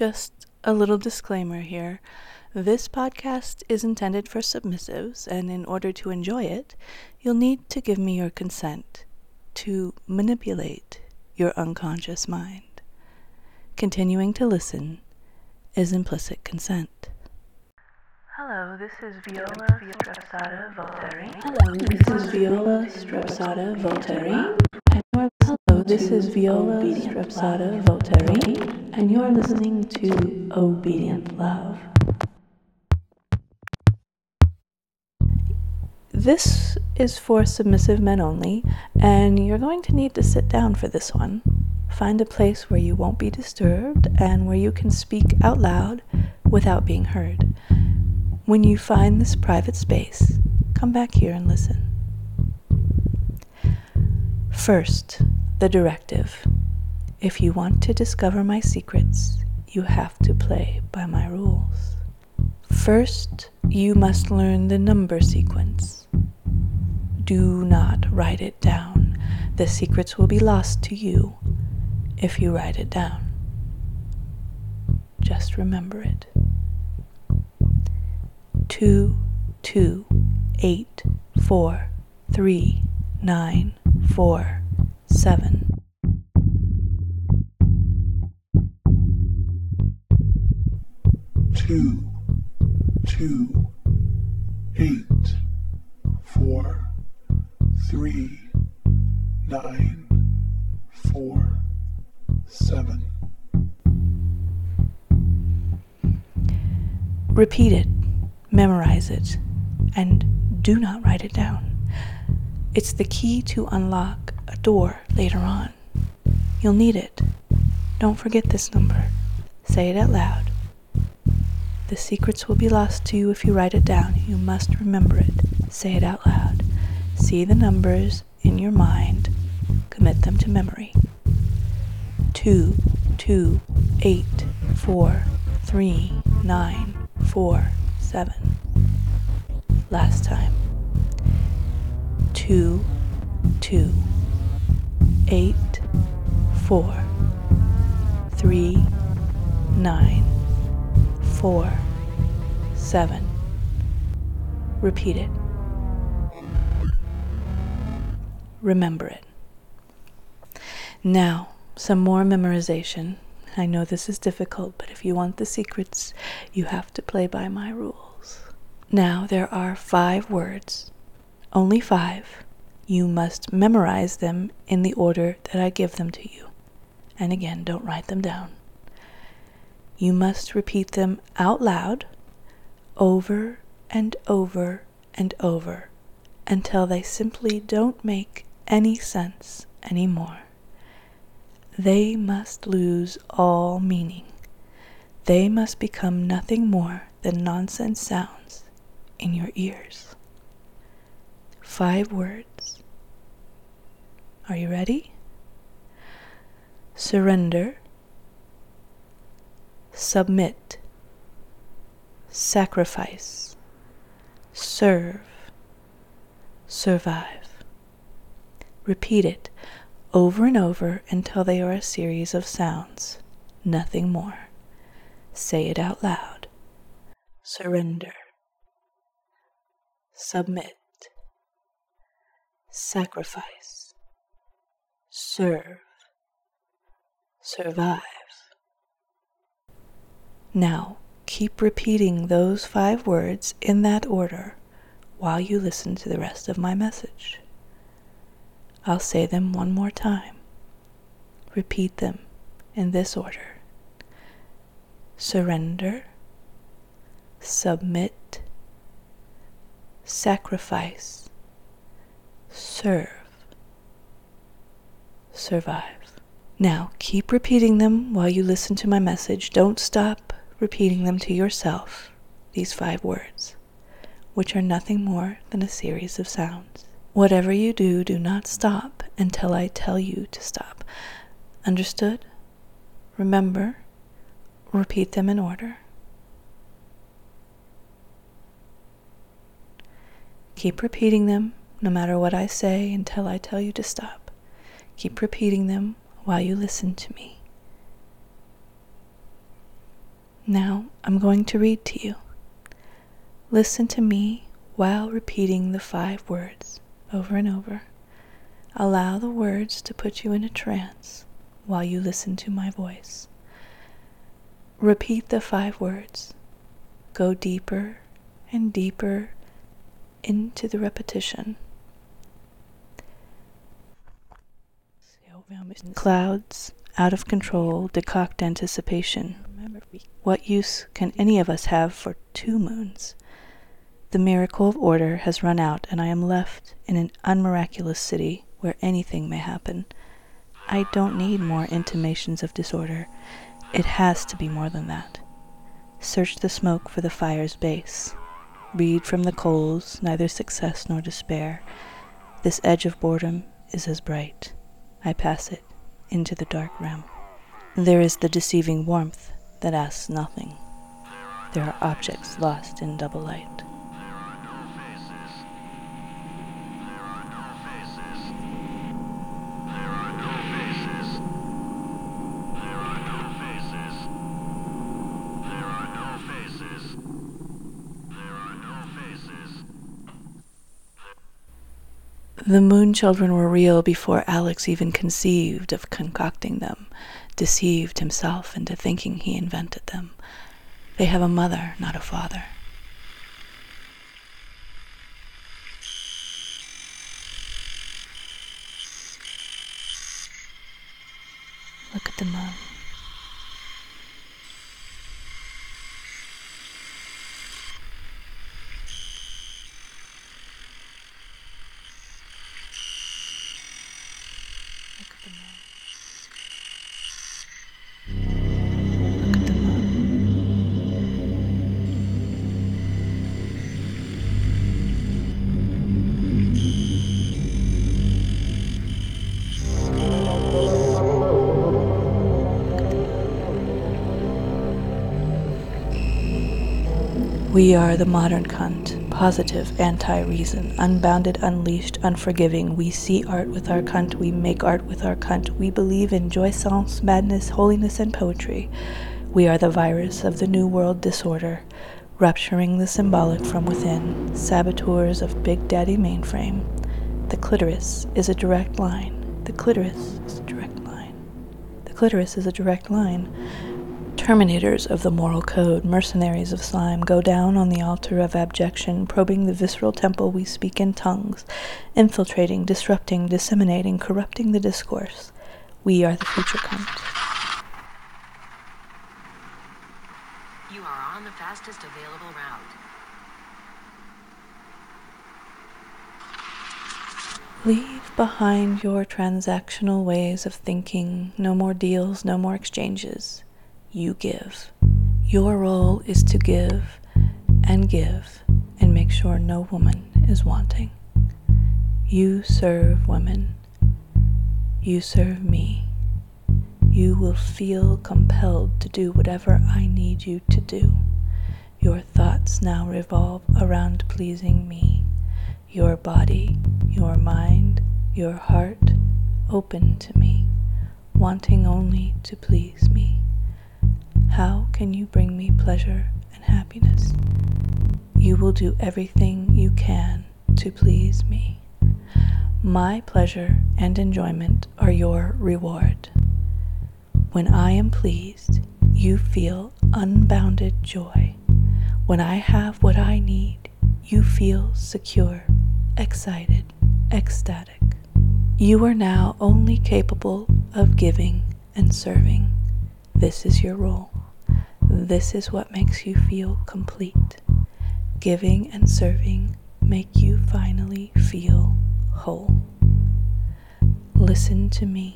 Just a little disclaimer here. This podcast is intended for submissives, and in order to enjoy it, you'll need to give me your consent to manipulate your unconscious mind. Continuing to listen is implicit consent. Hello, this is Viola Strepsata Volteri. Hello, this is Viola Strepsata Volteri. Hello, this is Viola Strepsata Volteri, and you're listening to Obedient Love. This is for submissive men only, and you're going to need to sit down for this one. Find a place where you won't be disturbed and where you can speak out loud without being heard. When you find this private space, come back here and listen. First, the directive. If you want to discover my secrets, you have to play by my rules. First, you must learn the number sequence. Do not write it down. The secrets will be lost to you if you write it down. Just remember it. Two, two, eight, four, three, nine, four, seven. two, two, eight, four, three, nine, four, seven. Repeat it, memorize it, and do not write it down. It's the key to unlock a door later on. You'll need it. Don't forget this number. Say it out loud. The secrets will be lost to you if you write it down. You must remember it. Say it out loud. See the numbers in your mind. Commit them to memory. Two, two, eight, four, three, nine, four, seven. Last time. Two, two, eight, four, three, nine, four, seven. Repeat it. Remember it. Now, some more memorization. I know this is difficult, but if you want the secrets, you have to play by my rules. Now, there are five words, only five. You must memorize them in the order that I give them to you. And again, don't write them down. You must repeat them out loud over and over and over until they simply don't make any sense anymore. They must lose all meaning. They must become nothing more than nonsense sounds in your ears. Five words. Are you ready? Surrender, submit, sacrifice, serve, survive. Repeat it over and over until they are a series of sounds, nothing more. Say it out loud. Surrender, submit, sacrifice, serve, survive. Now, keep repeating those five words in that order while you listen to the rest of my message. I'll say them one more time. Repeat them in this order surrender, submit, sacrifice, serve, survive. Now, keep repeating them while you listen to my message. Don't stop repeating them to yourself, these five words, which are nothing more than a series of sounds. Whatever you do, do not stop until I tell you to stop. Understood? Remember, repeat them in order. Keep repeating them no matter what I say until I tell you to stop. Keep repeating them while you listen to me. Now I'm going to read to you. Listen to me while repeating the five words over and over. Allow the words to put you in a trance while you listen to my voice. Repeat the five words. Go deeper and deeper into the repetition. Clouds, out of control, decoct anticipation. What use can any of us have for two moons? The miracle of order has run out, and I am left in an unmiraculous city where anything may happen. I don't need more intimations of disorder. It has to be more than that. Search the smoke for the fire's base. Read from the coals neither success nor despair. This edge of boredom is as bright. I pass it into the dark realm. There is the deceiving warmth that asks nothing. There are objects lost in double light. The moon children were real before Alex even conceived of concocting them, deceived himself into thinking he invented them. They have a mother, not a father. Look at the moon. We are the modern cunt, positive, anti reason, unbounded, unleashed, unforgiving. We see art with our cunt, we make art with our cunt. We believe in jouissance, madness, holiness, and poetry. We are the virus of the New World disorder, rupturing the symbolic from within, saboteurs of Big Daddy mainframe. The clitoris is a direct line. The clitoris is a direct line. The clitoris is a direct line terminators of the moral code, mercenaries of slime, go down on the altar of abjection, probing the visceral temple we speak in tongues, infiltrating, disrupting, disseminating, corrupting the discourse. We are the future cunt. You are on the fastest available route. Leave behind your transactional ways of thinking. No more deals, no more exchanges you give. Your role is to give and give and make sure no woman is wanting. You serve women. You serve me. You will feel compelled to do whatever I need you to do. Your thoughts now revolve around pleasing me. Your body, your mind, your heart open to me, wanting only to please me. How can you bring me pleasure and happiness? You will do everything you can to please me. My pleasure and enjoyment are your reward. When I am pleased, you feel unbounded joy. When I have what I need, you feel secure, excited, ecstatic. You are now only capable of giving and serving. This is your role. This is what makes you feel complete. Giving and serving make you finally feel whole. Listen to me.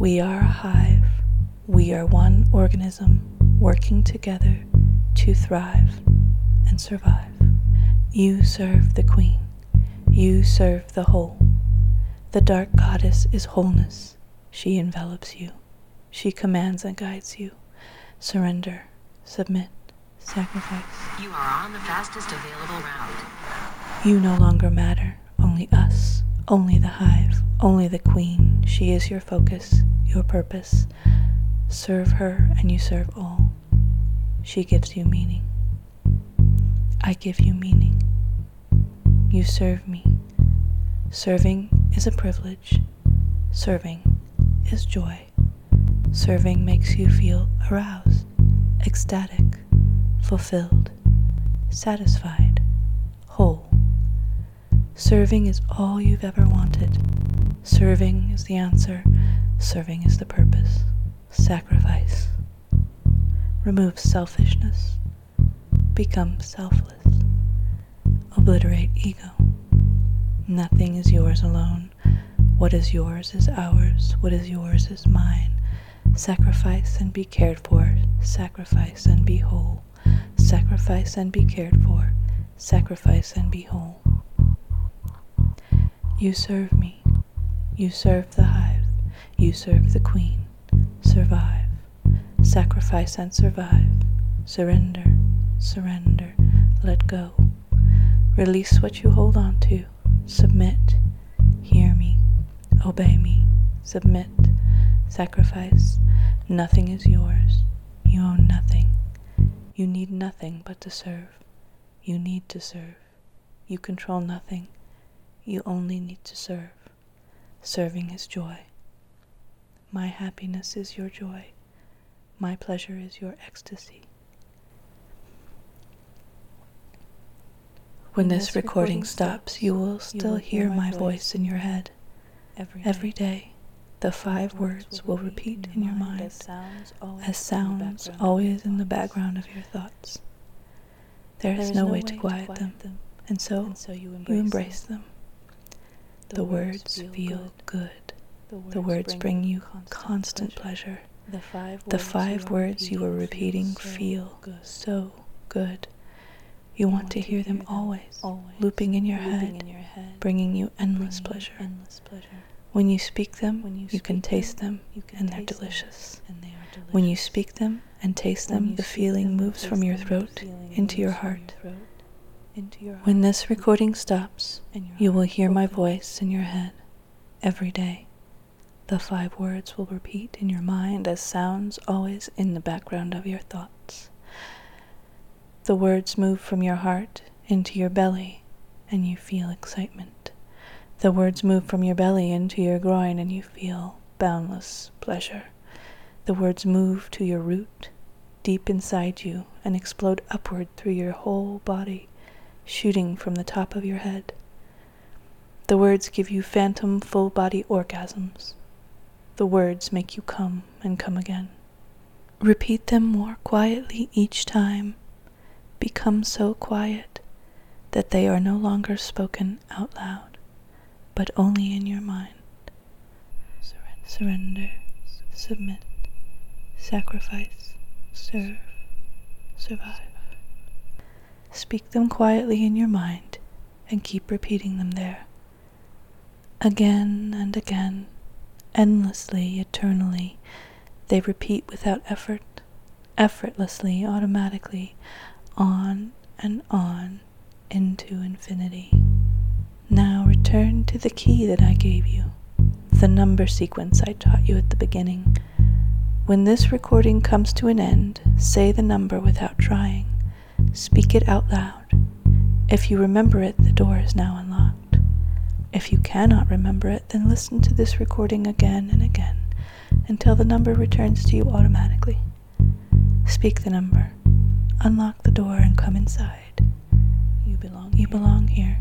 We are a hive. We are one organism working together to thrive and survive. You serve the queen. You serve the whole. The dark goddess is wholeness. She envelops you. She commands and guides you surrender, submit, sacrifice. You are on the fastest available route. You no longer matter, only us, only the hive, only the queen. She is your focus, your purpose. Serve her and you serve all. She gives you meaning. I give you meaning. You serve me. Serving is a privilege. Serving is joy. Serving makes you feel aroused, ecstatic, fulfilled, satisfied, whole. Serving is all you've ever wanted. Serving is the answer. Serving is the purpose. Sacrifice. Remove selfishness. Become selfless. Obliterate ego. Nothing is yours alone. What is yours is ours. What is yours is mine. Sacrifice and be cared for. Sacrifice and be whole. Sacrifice and be cared for. Sacrifice and be whole. You serve me. You serve the hive. You serve the queen. Survive. Sacrifice and survive. Surrender. Surrender. Let go. Release what you hold on to. Submit. Hear me. Obey me. Submit. Sacrifice. Nothing is yours. You own nothing. You need nothing but to serve. You need to serve. You control nothing. You only need to serve. Serving is joy. My happiness is your joy. My pleasure is your ecstasy. When this recording stops, you will still hear my voice in your head. Every day, the five words will repeat in your mind as sounds always in the background of your thoughts. There is no way to quiet them, and so you embrace them. The words feel good. The words bring you constant pleasure. The five words you are repeating feel so good. You want to hear them always, looping in your head, bringing you endless pleasure. When you speak them, you can taste them, and they're delicious. When you speak them and taste them, the feeling moves from your throat into your heart. When this recording stops, you will hear my voice in your head every day. The five words will repeat in your mind as sounds always in the background of your thoughts. The words move from your heart into your belly, and you feel excitement. The words move from your belly into your groin, and you feel boundless pleasure. The words move to your root, deep inside you, and explode upward through your whole body shooting from the top of your head. The words give you phantom full body orgasms. The words make you come and come again. Repeat them more quietly each time. Become so quiet that they are no longer spoken out loud, but only in your mind. Surrender, Surrender submit, sacrifice, serve, survive. Speak them quietly in your mind and keep repeating them there. Again and again, endlessly, eternally, they repeat without effort, effortlessly, automatically, on and on into infinity. Return to the key that I gave you, the number sequence I taught you at the beginning. When this recording comes to an end, say the number without trying. Speak it out loud. If you remember it, the door is now unlocked. If you cannot remember it, then listen to this recording again and again until the number returns to you automatically. Speak the number. Unlock the door and come inside. You belong. You belong here.